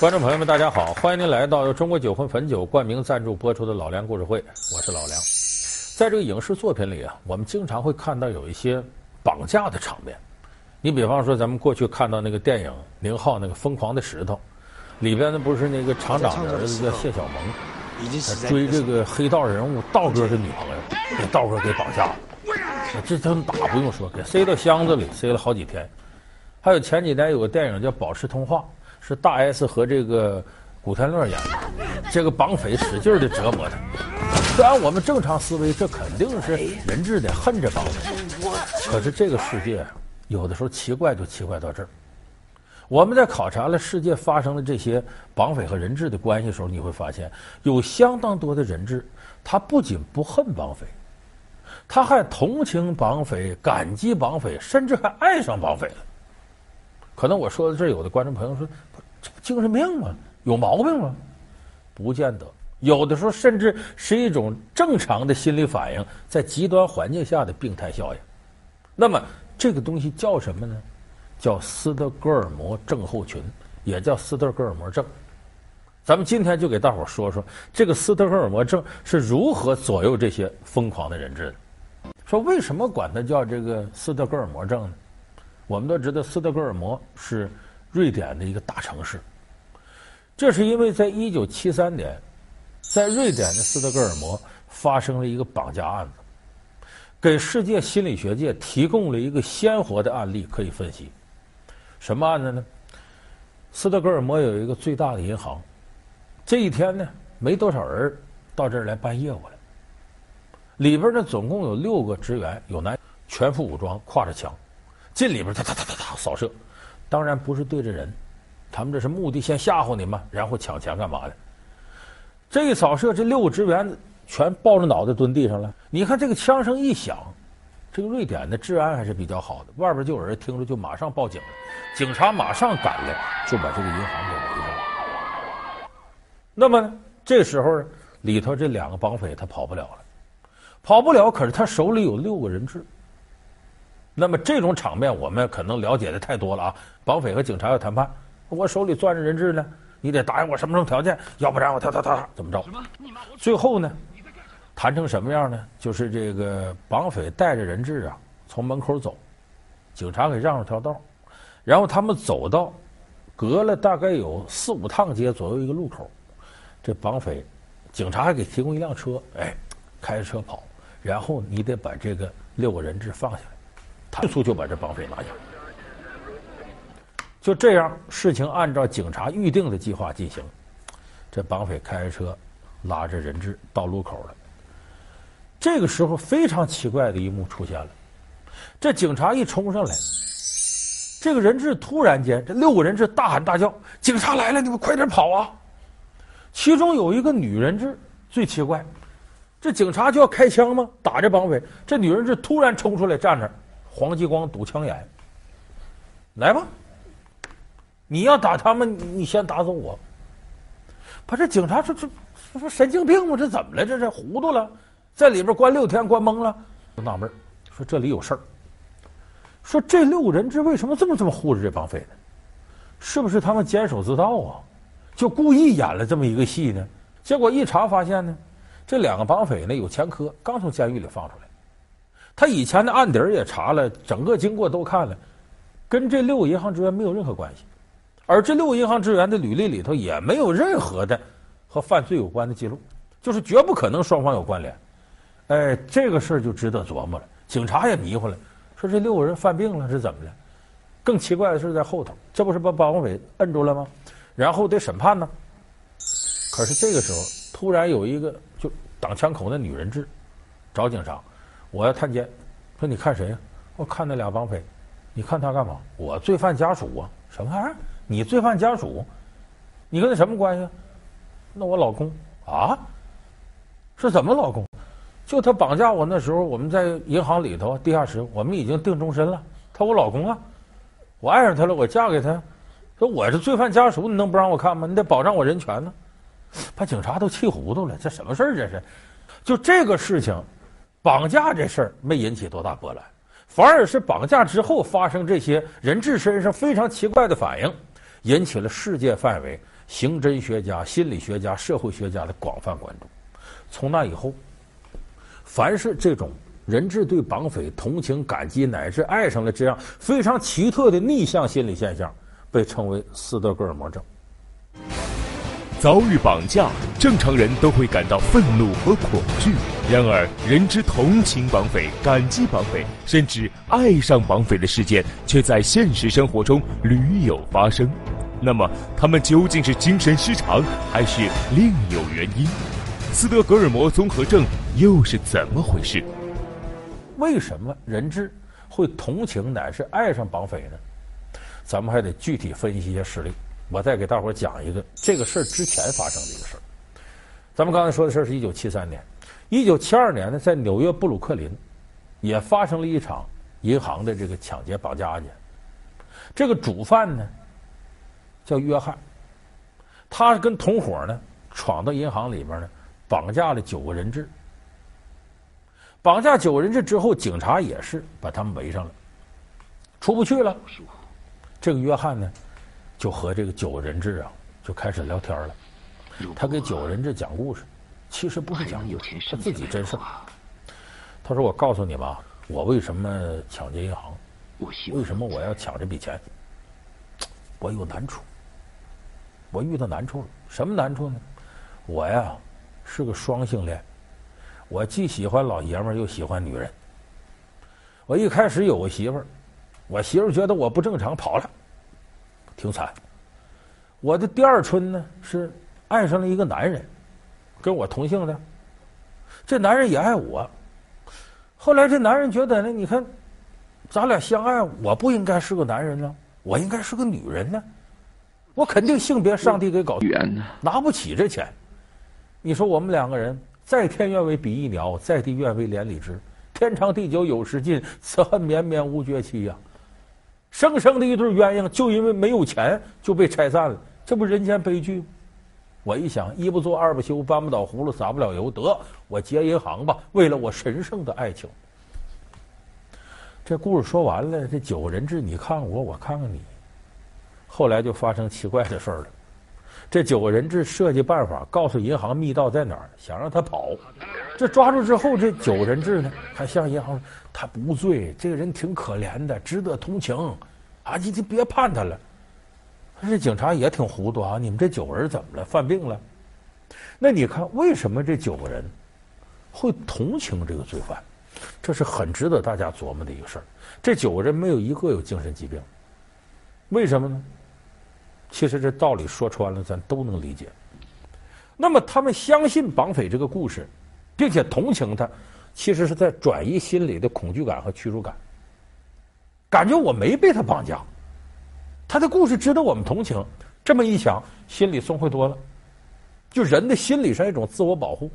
观众朋友们，大家好！欢迎您来到由中国酒魂汾酒冠名赞助播出的《老梁故事会》，我是老梁。在这个影视作品里啊，我们经常会看到有一些绑架的场面。你比方说，咱们过去看到那个电影宁浩那个《疯狂的石头》，里边的不是那个厂长的儿子叫谢小萌，他追这个黑道人物道哥的女朋友，给道哥给绑架了。这真打不用说，给塞到箱子里，塞了好几天。还有前几年有个电影叫《保持通话》。是大 S 和这个古天乐演的，这个绑匪使劲的折磨他。虽然我们正常思维，这肯定是人质得恨着绑匪，可是这个世界有的时候奇怪就奇怪到这儿。我们在考察了世界发生的这些绑匪和人质的关系的时候，你会发现有相当多的人质，他不仅不恨绑匪，他还同情绑匪、感激绑匪，甚至还爱上绑匪了。可能我说到这，有的观众朋友说：“这不精神病吗？有毛病吗？”不见得，有的时候甚至是一种正常的心理反应，在极端环境下的病态效应。那么这个东西叫什么呢？叫斯德哥尔摩症候群，也叫斯德哥尔摩症。咱们今天就给大伙说说这个斯德哥尔摩症是如何左右这些疯狂的人质的。说为什么管它叫这个斯德哥尔摩症呢？我们都知道，斯德哥尔摩是瑞典的一个大城市。这是因为在一九七三年，在瑞典的斯德哥尔摩发生了一个绑架案子，给世界心理学界提供了一个鲜活的案例可以分析。什么案子呢？斯德哥尔摩有一个最大的银行，这一天呢，没多少人到这儿来办业务了。里边呢，总共有六个职员，有男，全副武装，挎着枪。进里边，哒哒哒哒哒扫射，当然不是对着人，他们这是目的，先吓唬你嘛，然后抢钱干嘛的？这一扫射，这六个职员全抱着脑袋蹲地上了。你看这个枪声一响，这个瑞典的治安还是比较好的，外边就有人听着就马上报警了，警察马上赶来就把这个银行给围上了。那么这时候里头这两个绑匪他跑不了了，跑不了，可是他手里有六个人质。那么这种场面，我们可能了解的太多了啊！绑匪和警察要谈判，我手里攥着人质呢，你得答应我什么什么条件，要不然我他他他怎么着？最后呢，谈成什么样呢？就是这个绑匪带着人质啊，从门口走，警察给让了条道，然后他们走到隔了大概有四五趟街左右一个路口，这绑匪，警察还给提供一辆车，哎，开着车跑，然后你得把这个六个人质放下来。迅速就把这绑匪拿下，就这样，事情按照警察预定的计划进行。这绑匪开着车，拉着人质到路口了。这个时候，非常奇怪的一幕出现了：这警察一冲上来，这个人质突然间，这六个人质大喊大叫：“警察来了！你们快点跑啊！”其中有一个女人质最奇怪，这警察就要开枪吗？打这绑匪，这女人质突然冲出来站那。黄继光堵枪眼，来吧！你要打他们，你先打死我。把这警察说这这说神经病吗？这怎么了？这是糊涂了，在里边关六天，关懵了。就纳闷说这里有事儿。说这六个人质为什么这么这么护着这绑匪呢？是不是他们监守自盗啊？就故意演了这么一个戏呢？结果一查发现呢，这两个绑匪呢有前科，刚从监狱里放出来。他以前的案底儿也查了，整个经过都看了，跟这六个银行职员没有任何关系，而这六个银行职员的履历里头也没有任何的和犯罪有关的记录，就是绝不可能双方有关联。哎，这个事儿就值得琢磨了。警察也迷糊了，说这六个人犯病了是怎么了？更奇怪的是在后头，这不是把绑匪摁住了吗？然后得审判呢。可是这个时候，突然有一个就挡枪口的女人质找警察。我要探监，说你看谁呀？我看那俩绑匪，你看他干嘛？我罪犯家属啊，什么玩意儿？你罪犯家属？你跟他什么关系？那我老公啊？是怎么老公？就他绑架我那时候，我们在银行里头地下室，我们已经定终身了。他我老公啊，我爱上他了，我嫁给他。说我是罪犯家属，你能不让我看吗？你得保障我人权呢。把警察都气糊涂了，这什么事儿？这是？就这个事情。绑架这事儿没引起多大波澜，反而是绑架之后发生这些人质身上非常奇怪的反应，引起了世界范围刑侦学家、心理学家、社会学家的广泛关注。从那以后，凡是这种人质对绑匪同情、感激乃至爱上了这样非常奇特的逆向心理现象，被称为斯德哥尔摩症。遭遇绑架，正常人都会感到愤怒和恐惧。然而，人质同情绑匪、感激绑匪，甚至爱上绑匪的事件，却在现实生活中屡有发生。那么，他们究竟是精神失常，还是另有原因？斯德哥尔摩综合症又是怎么回事？为什么人质会同情乃至爱上绑匪呢？咱们还得具体分析一些实例。我再给大伙讲一个这个事儿之前发生的一个事儿。咱们刚才说的事儿是一九七三年，一九七二年呢，在纽约布鲁克林也发生了一场银行的这个抢劫绑架案件。这个主犯呢叫约翰，他跟同伙呢闯到银行里边呢，绑架了九个人质。绑架九个人质之后，警察也是把他们围上了，出不去了。这个约翰呢？就和这个九个人质啊，就开始聊天了。他给九个人质讲故事，其实不是讲故事，他自己真事儿。他说：“我告诉你吧，我为什么抢劫银行？为什么我要抢这笔钱？我有难处，我遇到难处了。什么难处呢？我呀是个双性恋，我既喜欢老爷们儿，又喜欢女人。我一开始有个媳妇儿，我媳妇儿觉得我不正常，跑了。”挺惨，我的第二春呢是爱上了一个男人，跟我同姓的，这男人也爱我。后来这男人觉得呢，你看，咱俩相爱，我不应该是个男人呢，我应该是个女人呢，我肯定性别上帝给搞远呢，拿不起这钱。你说我们两个人，在天愿为比翼鸟，在地愿为连理枝，天长地久有时尽，此恨绵绵无绝期呀。生生的一对鸳鸯，就因为没有钱就被拆散了，这不人间悲剧吗？我一想，一不做二不休，搬不倒葫芦撒不了油，得我劫银行吧，为了我神圣的爱情。这故事说完了，这九个人质，你看我，我看看你。后来就发生奇怪的事儿了，这九个人质设计办法，告诉银行密道在哪儿，想让他跑。这抓住之后，这九个人质呢，还向银行说他不罪，这个人挺可怜的，值得同情，啊，你就别判他了。这警察也挺糊涂啊，你们这九个人怎么了？犯病了？那你看，为什么这九个人会同情这个罪犯？这是很值得大家琢磨的一个事儿。这九个人没有一个有精神疾病，为什么呢？其实这道理说穿了，咱都能理解。那么他们相信绑匪这个故事。并且同情他，其实是在转移心里的恐惧感和屈辱感，感觉我没被他绑架，他的故事值得我们同情。这么一想，心里松快多了。就人的心理上一种自我保护，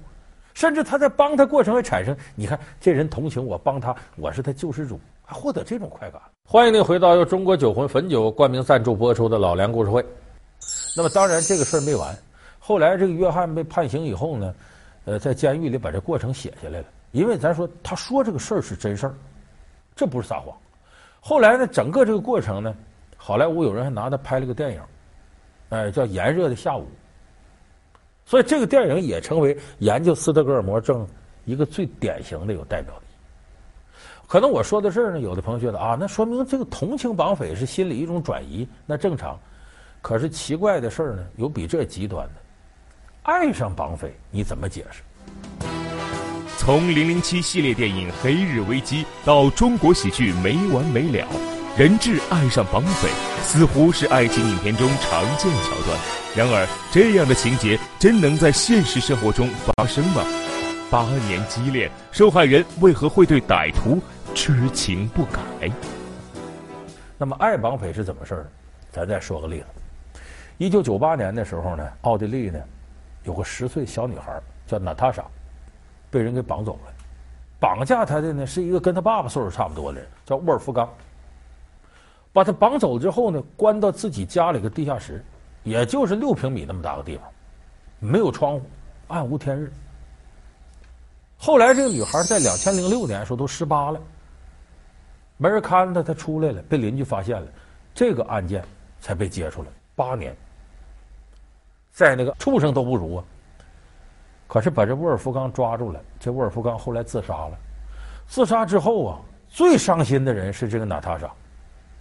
甚至他在帮他过程会产生，你看这人同情我，帮他，我是他救世主，还获得这种快感。欢迎您回到由中国酒魂汾酒冠名赞助播出的老梁故事会。那么当然这个事儿没完，后来这个约翰被判刑以后呢？呃，在监狱里把这过程写下来了，因为咱说他说这个事儿是真事儿，这不是撒谎。后来呢，整个这个过程呢，好莱坞有人还拿他拍了个电影，哎，叫《炎热的下午》。所以这个电影也成为研究斯德哥尔摩症一个最典型的有代表的。可能我说到这儿呢，有的朋友觉得啊，那说明这个同情绑匪是心理一种转移，那正常。可是奇怪的事儿呢，有比这极端的。爱上绑匪，你怎么解释？从《零零七》系列电影《黑日危机》到中国喜剧《没完没了》，人质爱上绑匪似乎是爱情影片中常见桥段。然而，这样的情节真能在现实生活中发生吗？八年激恋，受害人为何会对歹徒痴情不改？那么，爱绑匪是怎么事儿？咱再说个例子。一九九八年的时候呢，奥地利呢。有个十岁小女孩叫娜塔莎，被人给绑走了。绑架她的呢是一个跟她爸爸岁数差不多的人，叫沃尔夫冈。把她绑走之后呢，关到自己家里的地下室，也就是六平米那么大个地方，没有窗户，暗无天日。后来这个女孩在两千零六年的时候都十八了，没人看着她，她出来了，被邻居发现了，这个案件才被揭出来。八年。在那个畜生都不如啊。可是把这沃尔夫冈抓住了，这沃尔夫冈后来自杀了。自杀之后啊，最伤心的人是这个娜塔莎，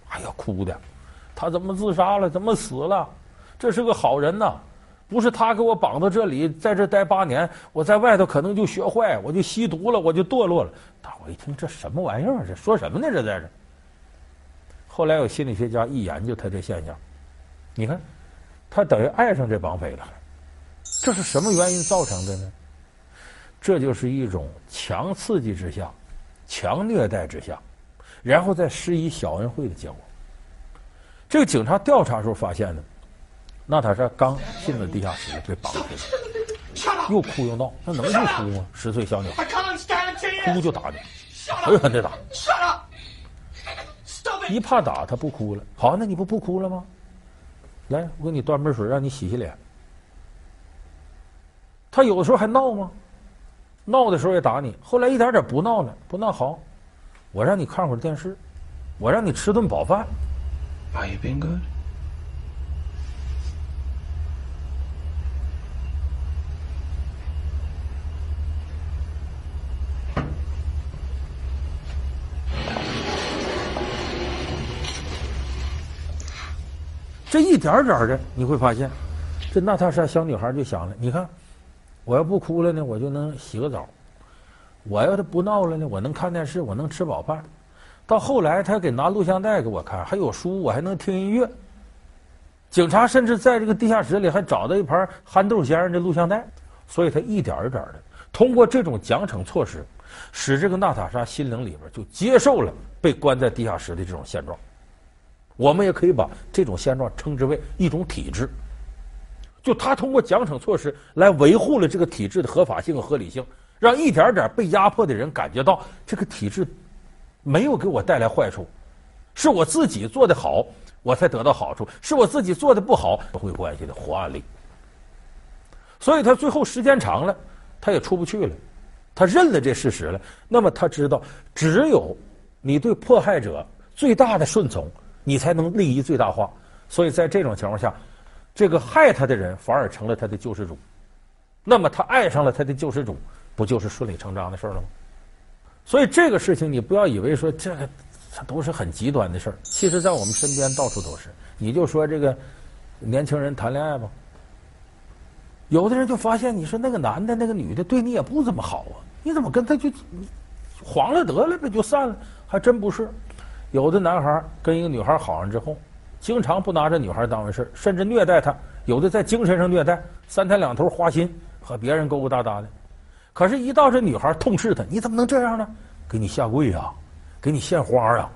哎呀，哭的，他怎么自杀了？怎么死了？这是个好人呐，不是他给我绑到这里，在这待八年，我在外头可能就学坏，我就吸毒了，我就堕落了。大伙一听，这什么玩意儿？这说什么呢？这在这。后来有心理学家一研究他这现象，你看，他等于爱上这绑匪了。这是什么原因造成的呢？这就是一种强刺激之下、强虐待之下，然后再施以小恩惠的结果。这个警察调查时候发现呢，娜塔莎刚进了地下室被绑起来，又哭又闹，那能不哭吗？十岁小女孩，哭就打你，狠狠的打。一怕打，他不哭了。好，那你不不哭了吗？来，我给你端杯水，让你洗洗脸。他有的时候还闹吗？闹的时候也打你。后来一点点不闹了，不闹好，我让你看会儿电视，我让你吃顿饱饭。Are you being good? 这一点点的，你会发现，这娜塔莎小女孩就想了：你看，我要不哭了呢，我就能洗个澡；我要是不闹了呢，我能看电视，我能吃饱饭。到后来，他给拿录像带给我看，还有书，我还能听音乐。警察甚至在这个地下室里还找到一盘憨豆先生的录像带。所以，他一点一点的通过这种奖惩措施，使这个娜塔莎心灵里边就接受了被关在地下室的这种现状。我们也可以把这种现状称之为一种体制，就他通过奖惩措施来维护了这个体制的合法性和合理性，让一点点被压迫的人感觉到这个体制没有给我带来坏处，是我自己做的好，我才得到好处；是我自己做的不好，社会关系的活案例。所以他最后时间长了，他也出不去了，他认了这事实了。那么他知道，只有你对迫害者最大的顺从。你才能利益最大化，所以在这种情况下，这个害他的人反而成了他的救世主，那么他爱上了他的救世主，不就是顺理成章的事了吗？所以这个事情你不要以为说这这都是很极端的事儿，其实在我们身边到处都是。你就说这个年轻人谈恋爱吧，有的人就发现你说那个男的那个女的对你也不怎么好啊，你怎么跟他就黄了得了呗，就散了，还真不是。有的男孩跟一个女孩好上之后，经常不拿这女孩当回事，甚至虐待她。有的在精神上虐待，三天两头花心，和别人勾勾搭搭的。可是，一到这女孩痛斥他，你怎么能这样呢？给你下跪啊，给你献花啊。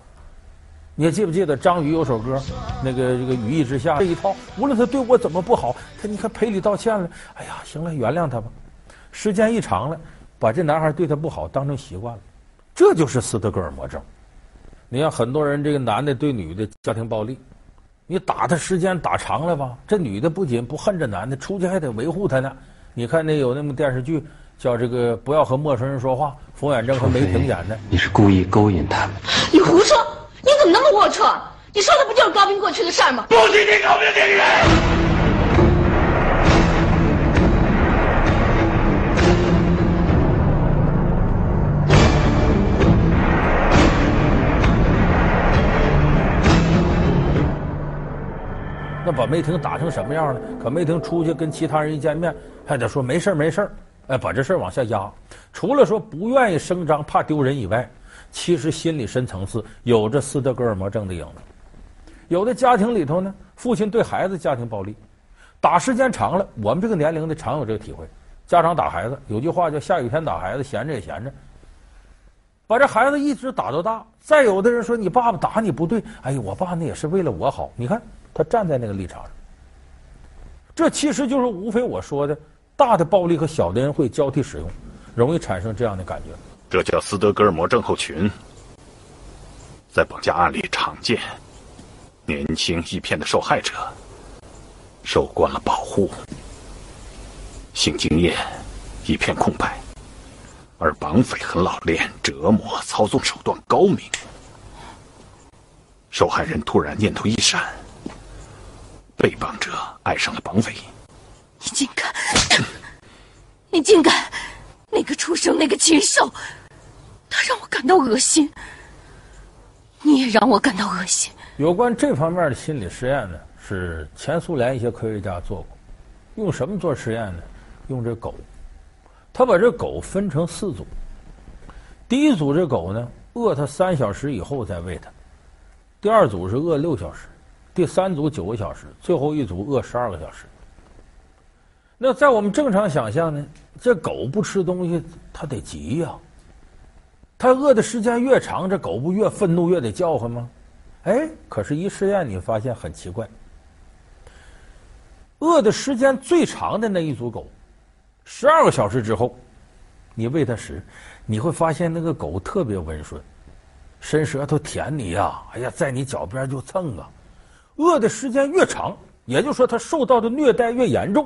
你还记不记得张宇有首歌，那个这个羽翼之下这一套，无论他对我怎么不好，他你看赔礼道歉了。哎呀，行了，原谅他吧。时间一长了，把这男孩对他不好当成习惯了，这就是斯德哥尔摩症。你看，很多人这个男的对女的家庭暴力，你打他时间打长了吧？这女的不仅不恨这男的，出去还得维护他呢。你看那有那么电视剧叫这个不要和陌生人说话，冯远征和梅婷演的。你是故意勾引他？你胡说！你怎么那么龌龊？你说的不就是高斌过去的事儿吗？不许你高斌这个人！把梅婷打成什么样了？可梅婷出去跟其他人一见面，还得说没事没事哎，把这事往下压。除了说不愿意声张、怕丢人以外，其实心理深层次有着斯德哥尔摩症的影子。有的家庭里头呢，父亲对孩子家庭暴力，打时间长了，我们这个年龄的常有这个体会。家长打孩子，有句话叫“下雨天打孩子，闲着也闲着”，把这孩子一直打到大。再有的人说：“你爸爸打你不对。”哎呀，我爸那也是为了我好。你看。他站在那个立场上，这其实就是无非我说的，大的暴力和小的恩惠交替使用，容易产生这样的感觉。这叫斯德哥尔摩症候群，在绑架案里常见。年轻易骗的受害者，受惯了保护，性经验一片空白，而绑匪很老练，折磨操纵手段高明。受害人突然念头一闪。被绑者爱上了绑匪，你竟敢！你竟敢！那个畜生，那个禽兽，他让我感到恶心。你也让我感到恶心。有关这方面的心理实验呢，是前苏联一些科学家做过。用什么做实验呢？用这狗。他把这狗分成四组。第一组这狗呢，饿它三小时以后再喂它；第二组是饿六小时；第三组九个小时；最后一组饿十二个小时。那在我们正常想象呢，这狗不吃东西，它得急呀。它饿的时间越长，这狗不越愤怒，越得叫唤吗？哎，可是，一试验你发现很奇怪，饿的时间最长的那一组狗，十二个小时之后，你喂它食，你会发现那个狗特别温顺，伸舌头舔你呀，哎呀，在你脚边就蹭啊。饿的时间越长，也就是说，他受到的虐待越严重。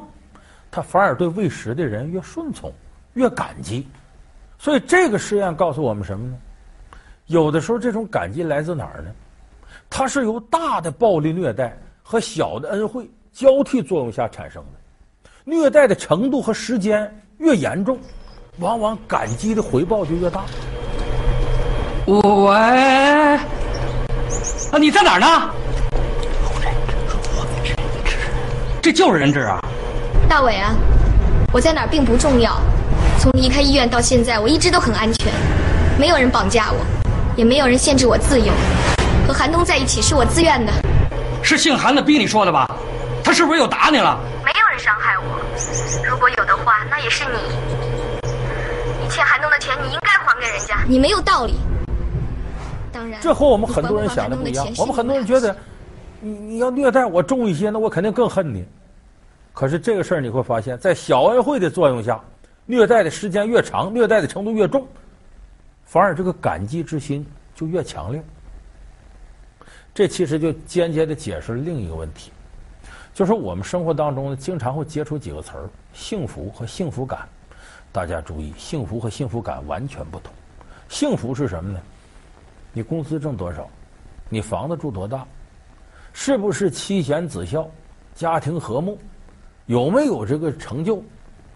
他反而对喂食的人越顺从，越感激，所以这个实验告诉我们什么呢？有的时候这种感激来自哪儿呢？它是由大的暴力虐待和小的恩惠交替作用下产生的。虐待的程度和时间越严重，往往感激的回报就越大。喂，啊，你在哪儿呢？这就是人质啊！大伟啊，我在哪儿并不重要。从离开医院到现在，我一直都很安全，没有人绑架我，也没有人限制我自由。和韩东在一起是我自愿的。是姓韩的逼你说的吧？他是不是又打你了？没有人伤害我，如果有的话，那也是你。你欠韩东的钱，你应该还给人家。你没有道理。当然，这和我们很多人想的不一样。我们很多人觉得，你你要虐待我重一些，那我肯定更恨你。可是这个事儿你会发现，在小恩惠的作用下，虐待的时间越长，虐待的程度越重，反而这个感激之心就越强烈。这其实就间接的解释了另一个问题，就是我们生活当中呢，经常会接触几个词儿：幸福和幸福感。大家注意，幸福和幸福感完全不同。幸福是什么呢？你工资挣多少？你房子住多大？是不是妻贤子孝？家庭和睦？有没有这个成就？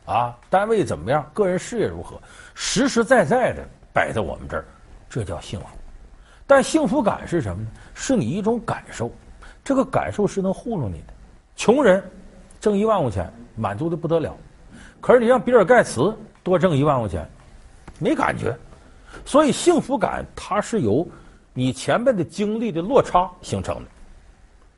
啊，单位怎么样？个人事业如何？实实在在的摆在我们这儿，这叫幸福。但幸福感是什么呢？是你一种感受，这个感受是能糊弄你的。穷人挣一万块钱，满足的不得了；可是你让比尔盖茨多挣一万块钱，没感觉。所以幸福感它是由你前面的经历的落差形成的。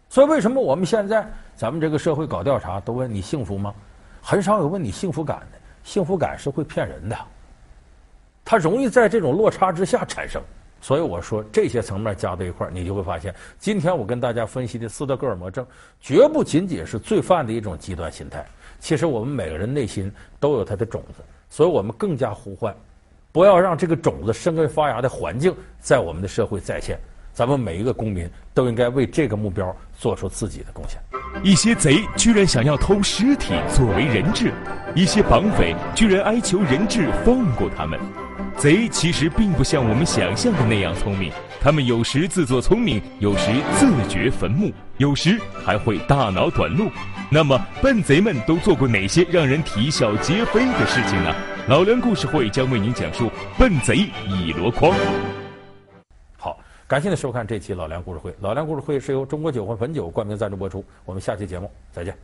所以为什么我们现在？咱们这个社会搞调查都问你幸福吗？很少有问你幸福感的。幸福感是会骗人的，它容易在这种落差之下产生。所以我说这些层面加在一块儿，你就会发现，今天我跟大家分析的斯德哥尔摩症，绝不仅仅是罪犯的一种极端心态。其实我们每个人内心都有它的种子，所以我们更加呼唤，不要让这个种子生根发芽的环境在我们的社会再现。咱们每一个公民都应该为这个目标做出自己的贡献。一些贼居然想要偷尸体作为人质，一些绑匪居然哀求人质放过他们。贼其实并不像我们想象的那样聪明，他们有时自作聪明，有时自掘坟墓，有时还会大脑短路。那么，笨贼们都做过哪些让人啼笑皆非的事情呢？老梁故事会将为您讲述《笨贼一箩筐》。感谢您收看这期老梁故事会。老梁故事会是由中国酒魂汾酒冠名赞助播出。我们下期节目再见。